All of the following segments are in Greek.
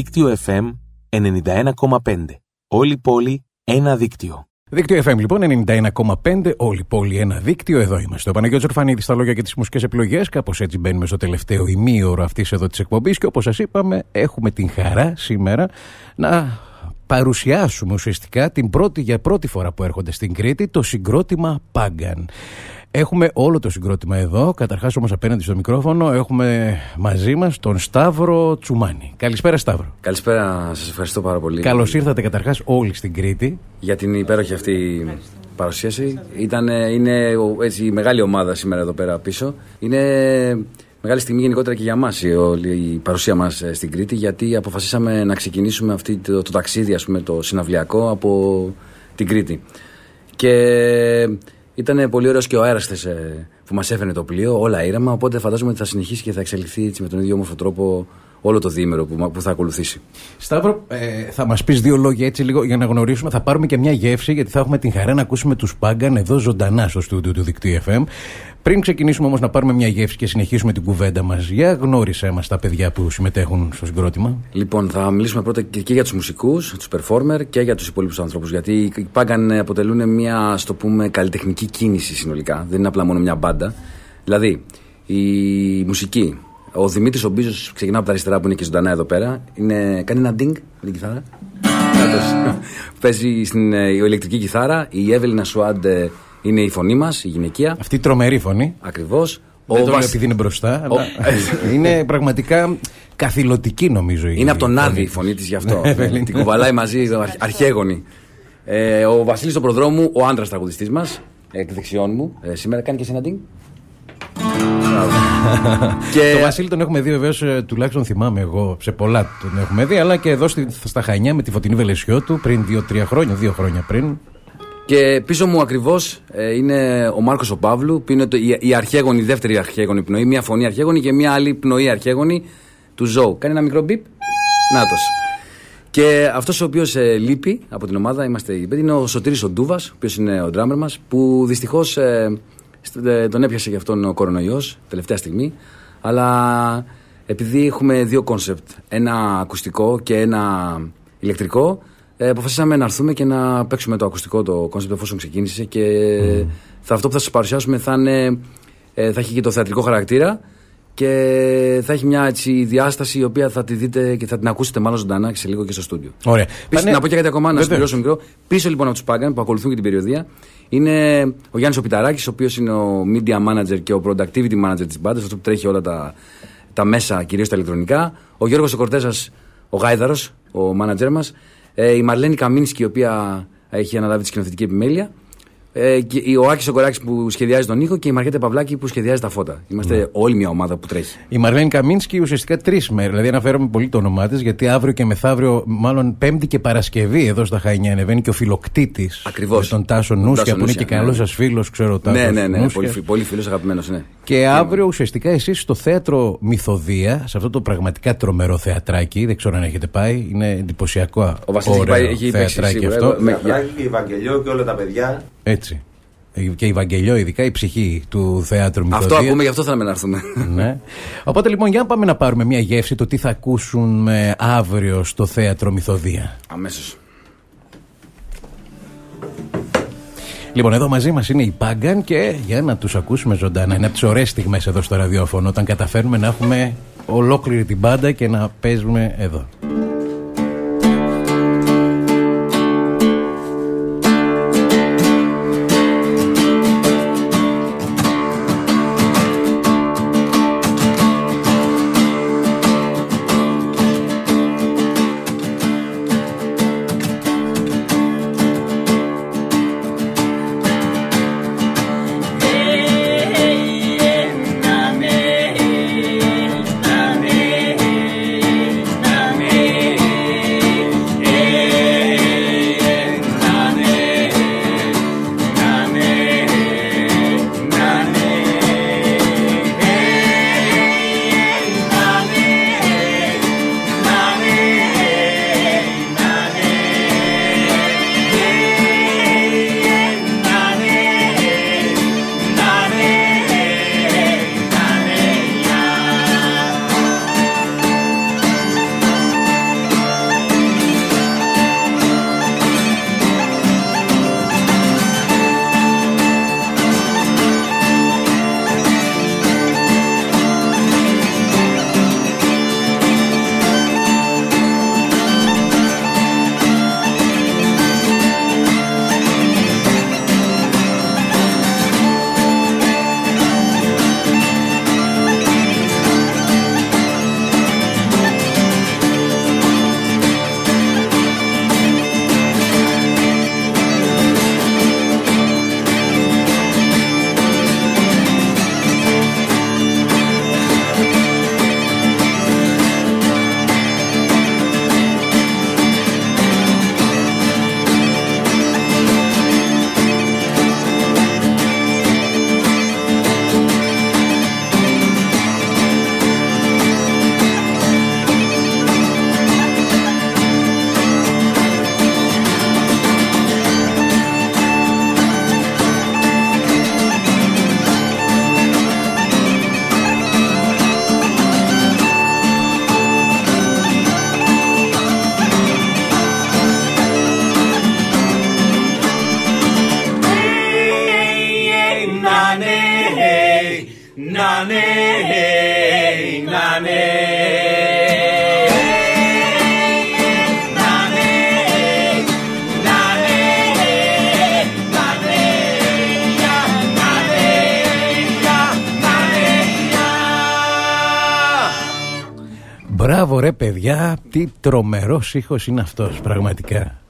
Δίκτυο FM 91,5. Όλη πόλη, ένα δίκτυο. Δίκτυο FM λοιπόν 91,5, όλη πόλη ένα δίκτυο. Εδώ είμαστε. Ο Παναγιώτης Ορφανίδης στα λόγια και τις μουσικές επιλογές. Κάπως έτσι μπαίνουμε στο τελευταίο ημίωρο αυτής εδώ της εκπομπής. Και όπως σας είπαμε, έχουμε την χαρά σήμερα να παρουσιάσουμε ουσιαστικά την πρώτη για πρώτη φορά που έρχονται στην Κρήτη το συγκρότημα Πάγκαν. Έχουμε όλο το συγκρότημα εδώ. Καταρχάς, όμως, απέναντι στο μικρόφωνο έχουμε μαζί μας τον Σταύρο Τσουμάνη. Καλησπέρα, Σταύρο. Καλησπέρα, σας ευχαριστώ πάρα πολύ. Καλώς ήρθατε καταρχάς όλοι στην Κρήτη. Για την υπέροχη αυτή παρουσίαση. Ήταν, είναι έτσι, μεγάλη ομάδα σήμερα εδώ πέρα πίσω. Είναι μεγάλη στιγμή γενικότερα και για μας η, η παρουσία μας ε, στην Κρήτη, γιατί αποφασίσαμε να ξεκινήσουμε αυτή το, το ταξίδι, ας πούμε, το συναυλιακό από την Κρήτη. Και ήταν πολύ ωραίος και ο αέρας ε, που μας έφερε το πλοίο, όλα ήρεμα. Οπότε φαντάζομαι ότι θα συνεχίσει και θα εξελιχθεί έτσι, με τον ίδιο όμορφο τρόπο όλο το διήμερο που, που θα ακολουθήσει. Σταύρο, ε, θα μας πεις δύο λόγια έτσι λίγο για να γνωρίσουμε. Θα πάρουμε και μια γεύση, γιατί θα έχουμε την χαρά να ακούσουμε τους Πάγκαν εδώ ζωντανά στο στούντιο του δικτύου FM. Πριν ξεκινήσουμε όμως να πάρουμε μια γεύση και συνεχίσουμε την κουβέντα μας, για γνώρισέ μας τα παιδιά που συμμετέχουν στο συγκρότημα. Λοιπόν, θα μιλήσουμε πρώτα και για τους μουσικούς, τους performer και για τους υπόλοιπους ανθρώπους. Γιατί οι Πάγκαν αποτελούν μια, στο πούμε, καλλιτεχνική κίνηση συνολικά. Δεν είναι απλά μόνο μια μπάντα. Δηλαδή, η μουσική, ο Δημήτρης ο Μπίζο ξεκινά από τα αριστερά που είναι και ζωντανά εδώ πέρα. Είναι, κάνει ένα ding με την κιθάρα. Παίζει στην ε, ηλεκτρική κιθάρα. Η Εύελινα Σουάντ είναι η φωνή μας, η γυναικεία. Αυτή η τρομερή φωνή. Ακριβώς. Δεν το λέω επειδή είναι μπροστά, αλλά είναι πραγματικά καθηλωτική νομίζω. Είναι από τον Άδη η φωνή της γι' αυτό. Ναι, την κουβαλάει μαζί, αρχαίγονη. Ε, ο Βασίλης ο προδρόμου, ο άντρας τραγουδιστής μας, εκ δεξιών μου, ε, σήμερα κάνει και συναντή. Και... Το Βασίλη τον έχουμε δει βεβαίως, ε, τουλάχιστον θυμάμαι εγώ, σε πολλά τον έχουμε δει, αλλά και εδώ στη, στα Χανιά με τη φωτεινή βελεσιότου πριν δύο-τρία χρόνια, δύο χρόνια πριν. Και πίσω μου ακριβώς ε, είναι ο Μάρκος ο Παύλου, που είναι το, η, η αρχαίγονη, η δεύτερη αρχαίγονη πνοή, μια φωνή αρχαίγονη και μια άλλη πνοή αρχαίγονη του Ζώου. Κάνει ένα μικρό μπίπ. Νάτος. Και αυτός ο οποίος ε, λείπει από την ομάδα, είμαστε οι είναι ο Σωτήρης ο Ντούβα, ο οποίος είναι ο ντράμερ μας, που δυστυχώς ε, ε, τον έπιασε γι' αυτόν ο κορονοϊός τελευταία στιγμή. Αλλά επειδή έχουμε δύο concept, ένα ακουστικό και ένα ηλεκτρικό, ε, αποφασίσαμε να έρθουμε και να παίξουμε το ακουστικό το concept εφόσον ξεκίνησε. Και mm. θα, αυτό που θα σας παρουσιάσουμε θα, είναι, ε, θα έχει και το θεατρικό χαρακτήρα και θα έχει μια έτσι, διάσταση η οποία θα τη δείτε και θα την ακούσετε μάλλον ζωντανά και σε λίγο και στο στούντιο. Ωραία. Πίσω, Να πω και κάτι ακόμα, να συμπληρώσω μικρό. Πίσω λοιπόν από τους Πάγκαν που ακολουθούν και την περιοδία είναι ο Γιάννης Οπιταράκη, ο οποίος είναι ο media manager και ο productivity manager της μπάντας, αυτό που τρέχει όλα τα, τα μέσα, κυρίως τα ηλεκτρονικά. Ο Γιώργος Κορτέζας, ο Γάιδαρος, ο manager μας. Ε, η Μαρλένη Καμίνσκι, η οποία έχει αναλάβει τη σκηνοθετική επιμέλεια. Ε, και ο Άκης Ογκοράκη που σχεδιάζει τον ήχο και η Μαργέτα Παυλάκη που σχεδιάζει τα φώτα. Είμαστε ναι. όλη μια ομάδα που τρέχει. Η Μαρλένη Καμίνσκι ουσιαστικά τρεις μέρε. Δηλαδή αναφέρομαι πολύ το όνομά της, γιατί αύριο και μεθαύριο, μάλλον Πέμπτη και Παρασκευή εδώ στα Χαϊνιά ανεβαίνει και ο φιλοκτήτης. Ακριβώς. Τον Τάσο Νούσια που είναι και καλός ναι. σας φίλος, ξέρω Τάσος. Ναι, ναι, ναι. Πολύ, πολύ φίλος αγαπημένος, ναι. Και αύριο ουσιαστικά εσείς στο θέατρο Μυθοδία, σε αυτό το πραγματικά τρομερό θεατράκι, δεν ξέρω αν έχετε πάει, είναι εντυπωσιακό. Ο Βασίλης έχει πάει, θεατράκι αυτό. Με και Ευαγγελιό και όλα τα παιδιά. Έτσι και η Βαγγελιό, ειδικά η ψυχή του θέατρου Μυθοδία. Αυτό ακούμε, γι' αυτό θέλαμε να έρθουμε. ναι. Οπότε λοιπόν, για να πάμε να πάρουμε μια γεύση το τι θα ακούσουμε αύριο στο θέατρο Μυθοδία. Αμέσως. Λοιπόν, εδώ μαζί μας είναι η Πάγκαν και για να τους ακούσουμε ζωντανά. Είναι από τις ωραίες στιγμές εδώ στο ραδιόφωνο όταν καταφέρνουμε να έχουμε ολόκληρη την πάντα και να παίζουμε εδώ. Μπράβο ρε παιδιά, τι τρομερός ήχος είναι αυτός πραγματικά.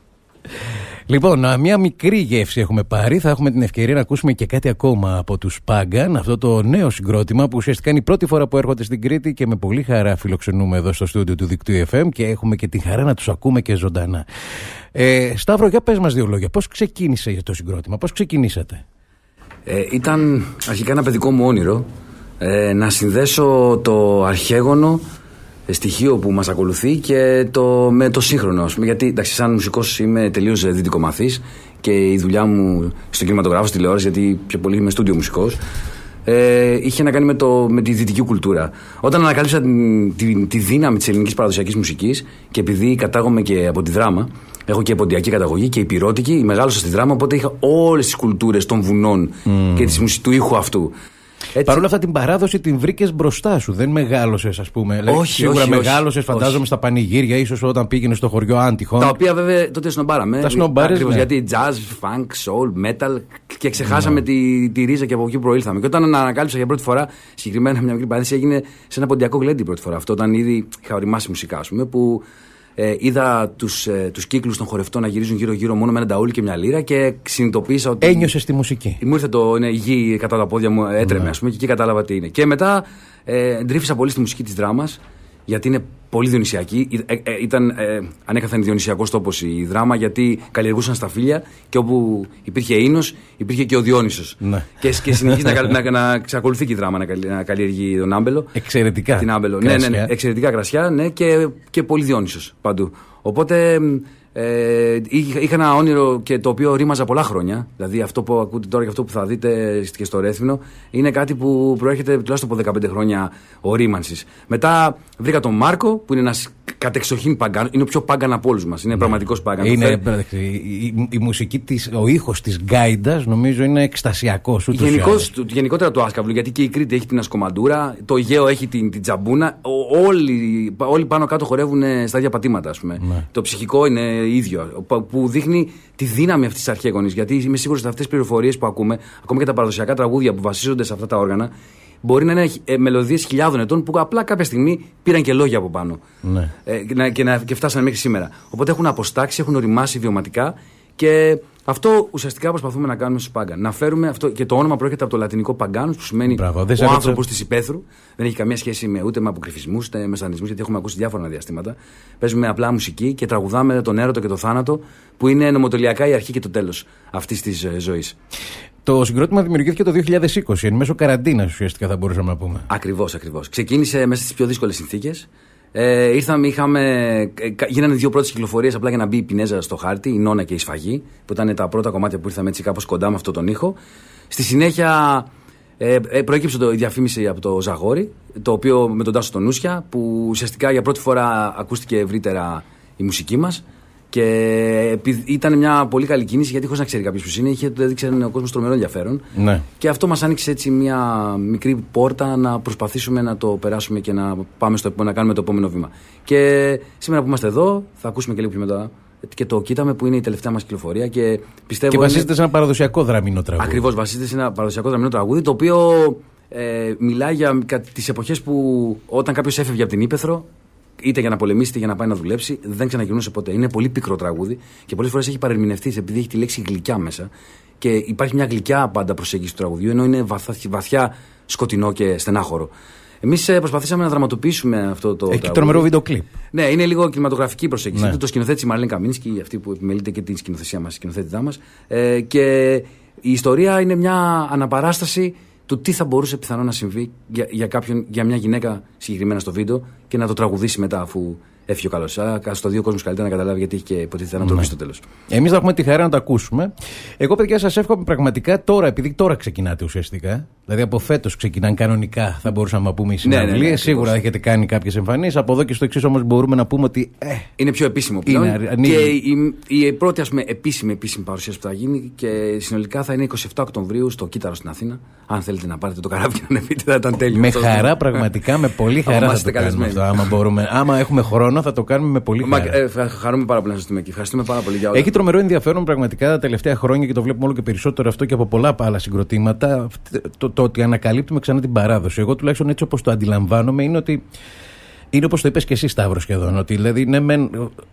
Λοιπόν, μια μικρή γεύση έχουμε πάρει. Θα έχουμε την ευκαιρία να ακούσουμε και κάτι ακόμα από τους Πάγκαν. Αυτό το νέο συγκρότημα που ουσιαστικά είναι η πρώτη φορά που έρχονται στην Κρήτη και με πολύ χαρά φιλοξενούμε εδώ στο στούντιο του Δικτύου FM και έχουμε και την χαρά να τους ακούμε και ζωντανά. Ε, Σταύρο, για πες μας δύο λόγια. Πώς ξεκίνησε το συγκρότημα, πώς ξεκινήσατε; Ε, ήταν αρχικά ένα παιδικό μου όνειρο ε, να συνδέσω το αρχαίγωνο στοιχείο που μας ακολουθεί και το, με το σύγχρονο. Γιατί εντάξει, σαν μουσικός είμαι τελείως δυτικομαθής και η δουλειά μου στο κινηματογράφο, στη τηλεόραση, γιατί πιο πολύ είμαι στούντιο μουσικός, ε, είχε να κάνει με, το, με τη δυτική κουλτούρα. Όταν ανακάλυψα τη, τη, τη δύναμη της ελληνικής παραδοσιακής μουσικής και επειδή κατάγομαι και από τη δράμα, έχω και ποντιακή καταγωγή και υπηρώτικη, μεγάλωσα στη δράμα, οπότε είχα όλες τις κουλτούρες των βουνών mm. και της, του ήχου αυτού. Παρ' όλα αυτά την παράδοση την βρήκες μπροστά σου. Δεν μεγάλωσες, ας πούμε. Όχι, Σίγουρα όχι, μεγάλωσες, φαντάζομαι, στα πανηγύρια, ίσως όταν πήγαινες στο χωριό Άντιχον. Τα οποία βέβαια τότε σνομπάραμε. Τα σνομπάρες, Ακριβώς, ναι. Γιατί jazz, funk, soul, metal και ξεχάσαμε τη, τη ρίζα και από εκεί που προήλθαμε. Και όταν ανακάλυψα για πρώτη φορά, συγκεκριμένα μια μικρή παρένθεση, έγινε σε ένα ποντιακό γλέντι πρώτη φορά. Αυτό όταν ήδη είχα οριμάσει μουσικά, ας πούμε, που ε, είδα τους ε, τους κύκλους των χορευτών να γυρίζουν γύρω-γύρω μόνο με ένα ταούλι και μια λίρα και συνειδητοποίησα ότι. Ένιωσε τη μουσική. Μου ήρθε το ναι, η γη κατά τα πόδια μου, έτρεμε, ας πούμε, και εκεί κατάλαβα τι είναι. Και μετά ε, ντρίφησα πολύ στη μουσική της δράμας, γιατί είναι πολύ διονυσιακή. Ε, ε, ήταν ε, ανέκαθεν διονυσιακός τόπος η δράμα, γιατί καλλιεργούσαν στα φίλια και όπου υπήρχε ίνος, υπήρχε και ο Διόνυσος. Ναι. Και, και συνεχίζει να, καλ- να, να ξακολουθεί και η δράμα να, καλλι- να καλλιεργεί τον άμπελο. Εξαιρετικά. Την άμπελο. Ναι, ναι, ναι, κρασιά. εξαιρετικά κρασιά, ναι, και, και πολύ Διόνυσος παντού. Οπότε ε, είχα, είχα ένα όνειρο και το οποίο ρήμαζα πολλά χρόνια. Δηλαδή αυτό που ακούτε τώρα και αυτό που θα δείτε και στο Ρέθμινο είναι κάτι που προέρχεται τουλάχιστον από 15 χρόνια ορίμανση. Μετά βρήκα τον Μάρκο που είναι ένας κατεξοχήν παγκάν. Είναι ο πιο παγκάν από όλους μας. Είναι πραγματικός παγκάν. Το Είναι, φέρει- εντάξει, η, η- η μουσική της, ο ήχος της γκάιντας νομίζω είναι εκστασιακός ούτως ή Γενικώς, άλλως. του- γενικότερα του Άσκαβλου, γιατί και η Κρήτη έχει την Ασκομαντούρα, το Αιγαίο έχει την, την Τζαμπούνα. Ο- όλοι, όλοι πάνω κάτω χορεύουν ε, στα ίδια πατήματα, ας πούμε. Ναι. Το ψυχικό είναι ίδιο. που- Που δείχνει τη δύναμη αυτής της αρχαίγονης. Γιατί είμαι σίγουρος ότι αυτές τις πληροφορίες που ακούμε, ακόμα και τα παραδοσιακά τραγούδια που βασίζονται σε αυτά τα όργανα, μπορεί να είναι ε, μελωδίες χιλιάδων ετών που απλά κάποια στιγμή πήραν και λόγια από πάνω. Ναι. Ε, και, να, και, να, και φτάσανε μέχρι σήμερα. Οπότε έχουν αποστάξει, έχουν οριμάσει βιωματικά και αυτό ουσιαστικά προσπαθούμε να κάνουμε στους Πάγκαν. Να φέρουμε αυτό και το όνομα προέρχεται από το λατινικό Παγκάνου που σημαίνει Μπράβο, δεν σε ο ρώτησα- άνθρωπος της υπαίθρου. Δεν έχει καμία σχέση με, ούτε με αποκρυφισμού ούτε με σαντισμού, γιατί έχουμε ακούσει διάφορα διαστήματα. Παίζουμε απλά μουσική και τραγουδάμε τον έρωτο και το θάνατο, που είναι νομοτελειακά η αρχή και το τέλος αυτής της ζωής. Το συγκρότημα δημιουργήθηκε το 2020, εν μέσω καραντίνας ουσιαστικά θα μπορούσαμε να πούμε. Ακριβώς, ακριβώς. Ξεκίνησε μέσα στις πιο δύσκολες συνθήκες. Ε, ήρθαμε, είχαμε, ε, κα- γίνανε δύο πρώτες κυκλοφορίες απλά για να μπει η Πινέζα στο χάρτη, η Νόνα και η Σφαγή, που ήταν τα πρώτα κομμάτια που ήρθαμε έτσι κάπως κοντά με αυτόν τον ήχο. Στη συνέχεια ε, ε, προέκυψε το, η διαφήμιση από το Ζαγόρι, το οποίο με τον Τάσο τον Νούσια, που ουσιαστικά για πρώτη φορά ακούστηκε ευρύτερα η μουσική μας. Και επει- ήταν μια πολύ καλή κίνηση γιατί χωρίς να ξέρει κάποιος ποιος είναι, είχε, έδειξε ο κόσμος τρομερό ενδιαφέρον. Ναι. Και αυτό μας άνοιξε έτσι μια μικρή πόρτα να προσπαθήσουμε να το περάσουμε και να πάμε στο επόμενο, να κάνουμε το επόμενο βήμα. Και σήμερα που είμαστε εδώ, θα ακούσουμε και λίγο πιο μετά και το κοίταμε που είναι η τελευταία μας κυκλοφορία και πιστεύω. Και είναι- βασίζεται σε ένα παραδοσιακό δραμινό τραγούδι. Ακριβώς, βασίζεται σε ένα παραδοσιακό δραμινό τραγούδι το οποίο ε, μιλάει για τις εποχές που όταν κάποιος έφευγε από την Ήπεθρο, είτε για να πολεμήσει είτε για να πάει να δουλέψει, δεν ξαναγυρνούσε ποτέ. Είναι πολύ πικρό τραγούδι και πολλές φορές έχει παρερμηνευτείς επειδή έχει τη λέξη γλυκιά μέσα. Και υπάρχει μια γλυκιά πάντα προσέγγιση του τραγουδιού, ενώ είναι βαθιά, βαθιά σκοτεινό και στενάχωρο. Εμείς προσπαθήσαμε να δραματοποιήσουμε αυτό το. Έχει και τραγούδι. τρομερό βίντεο κλιπ. Ναι, είναι λίγο κινηματογραφική προσέγγιση. Ναι. Είναι το σκηνοθέτη η Μαρλέν Καμίνσκι, αυτή που επιμελείται και την σκηνοθεσία μας, η σκηνοθέτητά μας. Ε, και η ιστορία είναι μια αναπαράσταση του τι θα μπορούσε πιθανό να συμβεί για, για, κάποιον, για μια γυναίκα συγκεκριμένα στο βίντεο και να το τραγουδήσει μετά αφού έφυγε ο καλός. Α στο δύο κόσμος καλύτερα να καταλάβει γιατί έχει και υποτίθεται Ναι. ανατροπή στο τέλος. Εμείς θα έχουμε τη χαρά να το ακούσουμε. Εγώ, παιδιά, σας εύχομαι πραγματικά τώρα, επειδή τώρα ξεκινάτε ουσιαστικά. Δηλαδή από φέτος ξεκινάνε κανονικά, θα μπορούσαμε να πούμε οι Ναι, ναι, ναι, συναυλίες. ακριβώς. Σίγουρα έχετε κάνει κάποιες εμφανίσεις. Από εδώ και στο εξής όμως μπορούμε να πούμε ότι. Ε, Είναι πιο επίσημο πλέον. Είναι, ανοίγει. και η, η πρώτη ας πούμε, επίσημη, επίσημη παρουσίαση που θα γίνει και συνολικά θα είναι 27 Οκτωβρίου στο Κύτταρο στην Αθήνα. Αν θέλετε να πάρετε το καράβι και να ανεβείτε, θα ήταν τέλειο. με Αυτό. χαρά, πραγματικά, με πολύ Άμα χαρά θα είμαστε το κάνουμε καλεσμένοι. αυτό. Άμα, μπορούμε, άμα έχουμε χρόνο, θα το κάνουμε με πολύ Μα, χαρά. ε, θα χαρούμε πάρα πολύ να είστε εκεί. Ευχαριστούμε πάρα πολύ για όλα. Έχει τρομερό ενδιαφέρον πραγματικά τα τελευταία χρόνια και το βλέπουμε όλο και περισσότερο αυτό και από πολλά άλλα συγκροτήματα. Το, το ότι ανακαλύπτουμε ξανά την παράδοση. Εγώ τουλάχιστον έτσι όπως το αντιλαμβάνομαι είναι ότι. Είναι όπως το είπες και εσύ, Σταύρος, σχεδόν. Ότι δηλαδή ναι, με,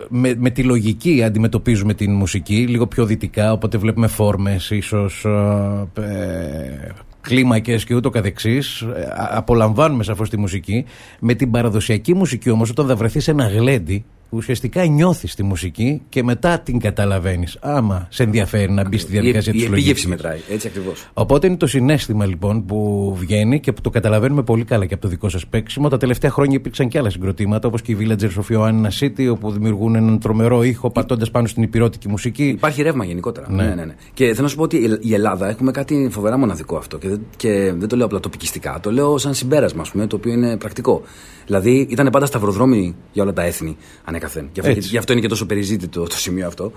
με, με τη λογική αντιμετωπίζουμε την μουσική, λίγο πιο δυτικά. Οπότε βλέπουμε φόρμες, ίσως ε, κλίμακες και ούτω καθεξής. Απολαμβάνουμε σαφώς τη μουσική. Με την παραδοσιακή μουσική όμως, όταν θα βρεθεί σε ένα γλέντι, ουσιαστικά νιώθεις τη μουσική και μετά την καταλαβαίνεις. Άμα σε ενδιαφέρει να μπεις στη διαδικασία η, τη η λογική. επίγευση μετράει. Έτσι ακριβώς. Οπότε είναι το συνέστημα λοιπόν που βγαίνει και που το καταλαβαίνουμε πολύ καλά και από το δικό σας παίξιμο. Τα τελευταία χρόνια υπήρξαν και άλλα συγκροτήματα όπως και οι Villagers of Ioannina City, όπου δημιουργούν έναν τρομερό ήχο πατώντας πάνω στην υπηρώτικη μουσική. Υπάρχει ρεύμα γενικότερα. Ναι. Ναι. Ναι, ναι, Και θέλω να σου πω ότι η Ελλάδα έχουμε κάτι φοβερά μοναδικό αυτό. Και δεν, και δεν το λέω απλά τοπικιστικά. Το λέω σαν συμπέρασμα, ας πούμε, το οποίο είναι πρακτικό. Δηλαδή ήταν πάντα σταυροδρόμοι για όλα τα έθνη ανέκαθεν. Γι' αυτό, Έτσι. γι' αυτό είναι και τόσο περιζήτητο το σημείο αυτό.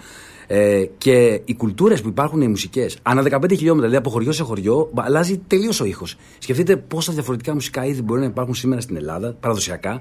Ε, και οι κουλτούρες που υπάρχουν, οι μουσικές, ανά 15 χιλιόμετρα, δηλαδή από χωριό σε χωριό, αλλάζει τελείως ο ήχος. Σκεφτείτε πόσα διαφορετικά μουσικά είδη μπορεί να υπάρχουν σήμερα στην Ελλάδα, παραδοσιακά,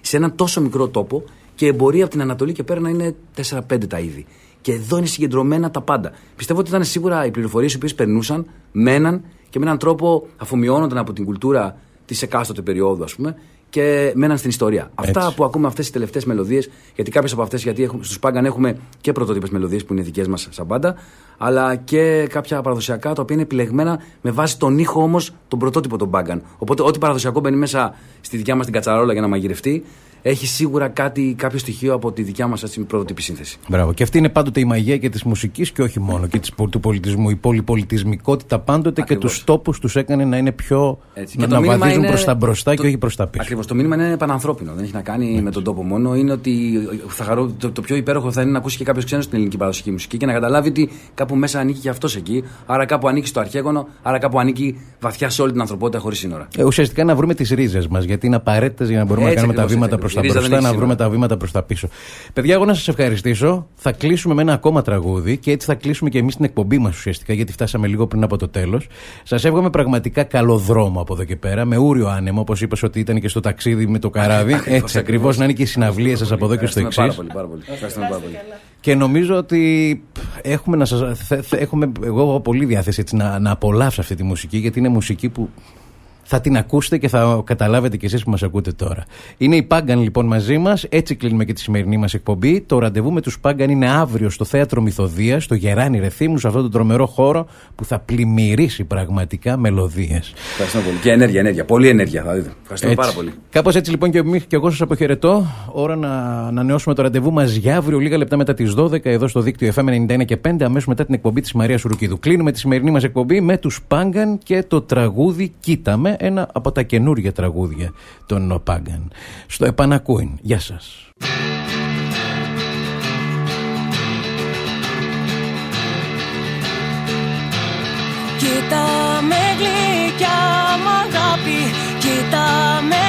σε έναν τόσο μικρό τόπο και μπορεί από την Ανατολή και πέρα να είναι 4-5 τα είδη. Και εδώ είναι συγκεντρωμένα τα πάντα. Πιστεύω ότι ήταν σίγουρα οι πληροφορίες οι οποίες περνούσαν, μέναν και με έναν τρόπο αφομοιώνονταν από την κουλτούρα της εκάστοτε περίοδου, ας πούμε, και μέναν στην ιστορία. Αυτά που ακούμε αυτές τις τελευταίες μελωδίες, γιατί κάποιες από αυτές, γιατί έχουμε, στους Πάγκαν έχουμε και πρωτότυπες μελωδίες που είναι δικές μας σαν μπάντα, αλλά και κάποια παραδοσιακά τα οποία είναι επιλεγμένα με βάση τον ήχο όμως τον πρωτότυπο των Πάγκαν. Οπότε, ό,τι παραδοσιακό μπαίνει μέσα στη δικιά μας την κατσαρόλα για να μαγειρευτεί, έχει σίγουρα κάτι, κάποιο στοιχείο από τη δικιά μας πρωτότυπη σύνθεση. Μπράβο. Και αυτή είναι πάντοτε η μαγεία και της μουσικής και όχι μόνο και της, του πολιτισμού. Η πολυπολιτισμικότητα πάντοτε Ακριβώς. και τους τόπους τους έκανε να είναι πιο. Έτσι. να, Και το να μήνυμα βαδίζουν είναι- προς τα μπροστά το- και όχι προς τα πίσω. Ακριβώς. Το μήνυμα είναι πανανθρώπινο. Δεν έχει να κάνει με τον τόπο μόνο. Είναι ότι θα χαρώ, το, το πιο υπέροχο θα είναι να ακούσει και κάποιος ξένος την ελληνική παραδοσιακή μουσική και να καταλάβει ότι κάπου μέσα ανήκει και αυτός εκεί. Άρα κάπου ανήκει στο αρχαίγωνο. Άρα κάπου ανήκει βαθιά σε όλη την ανθρωπότητα χωρίς σύνορα. Ε, ουσιαστικά να βρούμε τις ρίζες μας, γιατί είναι απαραίτητες για να μπορούμε Έτσι να κάνουμε τα ακριβώς, βήματα έτσι προ τα ακριβώς. Η ρίζα μπροστά, δεν να έχει βρούμε σύνορα. τα βήματα προς τα πίσω. Παιδιά, εγώ να σας ευχαριστήσω. Θα κλείσουμε με ένα ακόμα τραγούδι και έτσι θα κλείσουμε και εμείς την εκπομπή μας ουσιαστικά, γιατί φτάσαμε λίγο πριν από το τέλος. Σας εύχομαι πραγματικά καλό δρόμο από εδώ και πέρα, με ούριο άνεμο, όπως είπες ότι ήταν και στο ταξίδι με το καράβι. έτσι ακριβώς να είναι και οι συναυλίες σας από εδώ και στο Ευχαριστούμε εξής. πάρα πολύ, πάρα πολύ. Ευχαριστούμε πάρα πολύ. Και νομίζω ότι έχουμε, να σας, θε- θε- έχουμε εγώ έχω πολύ διάθεση έτσι, να, να απολαύσω αυτή τη μουσική γιατί είναι μουσική που θα την ακούσετε και θα καταλάβετε κι εσείς που μας ακούτε τώρα. Είναι η Πάγκαν λοιπόν μαζί μας, έτσι κλείνουμε και τη σημερινή μας εκπομπή. Το ραντεβού με τους Πάγκαν είναι αύριο στο Θέατρο Μυθοδίας, στο Γεράνι Ρεθύμνου, σε αυτόν τον τρομερό χώρο που θα πλημμυρίσει πραγματικά μελωδίες. Ευχαριστούμε πολύ. Και ενέργεια, ενέργεια. Πολύ ενέργεια θα δείτε. Ευχαριστούμε πάρα πολύ. Κάπως έτσι λοιπόν και, εμείς- και εγώ σας αποχαιρετώ. Ώρα να ανανεώσουμε το ραντεβού μας για αύριο, λίγα λεπτά μετά τις 12, εδώ στο δίκτυο FM 91 και 5, αμέσως μετά την εκπομπή της Μαρίας Σουρουκίδου. Κλείνουμε τη σημερινή μας εκπομπή με τους Πάγκαν και το τραγούδι Κοίταμε, ένα από τα καινούργια τραγούδια των Πάγκαν. Στο επανακούιν. Γεια σας. Κοίτα με γλυκιά μ' αγάπη Κοίτα με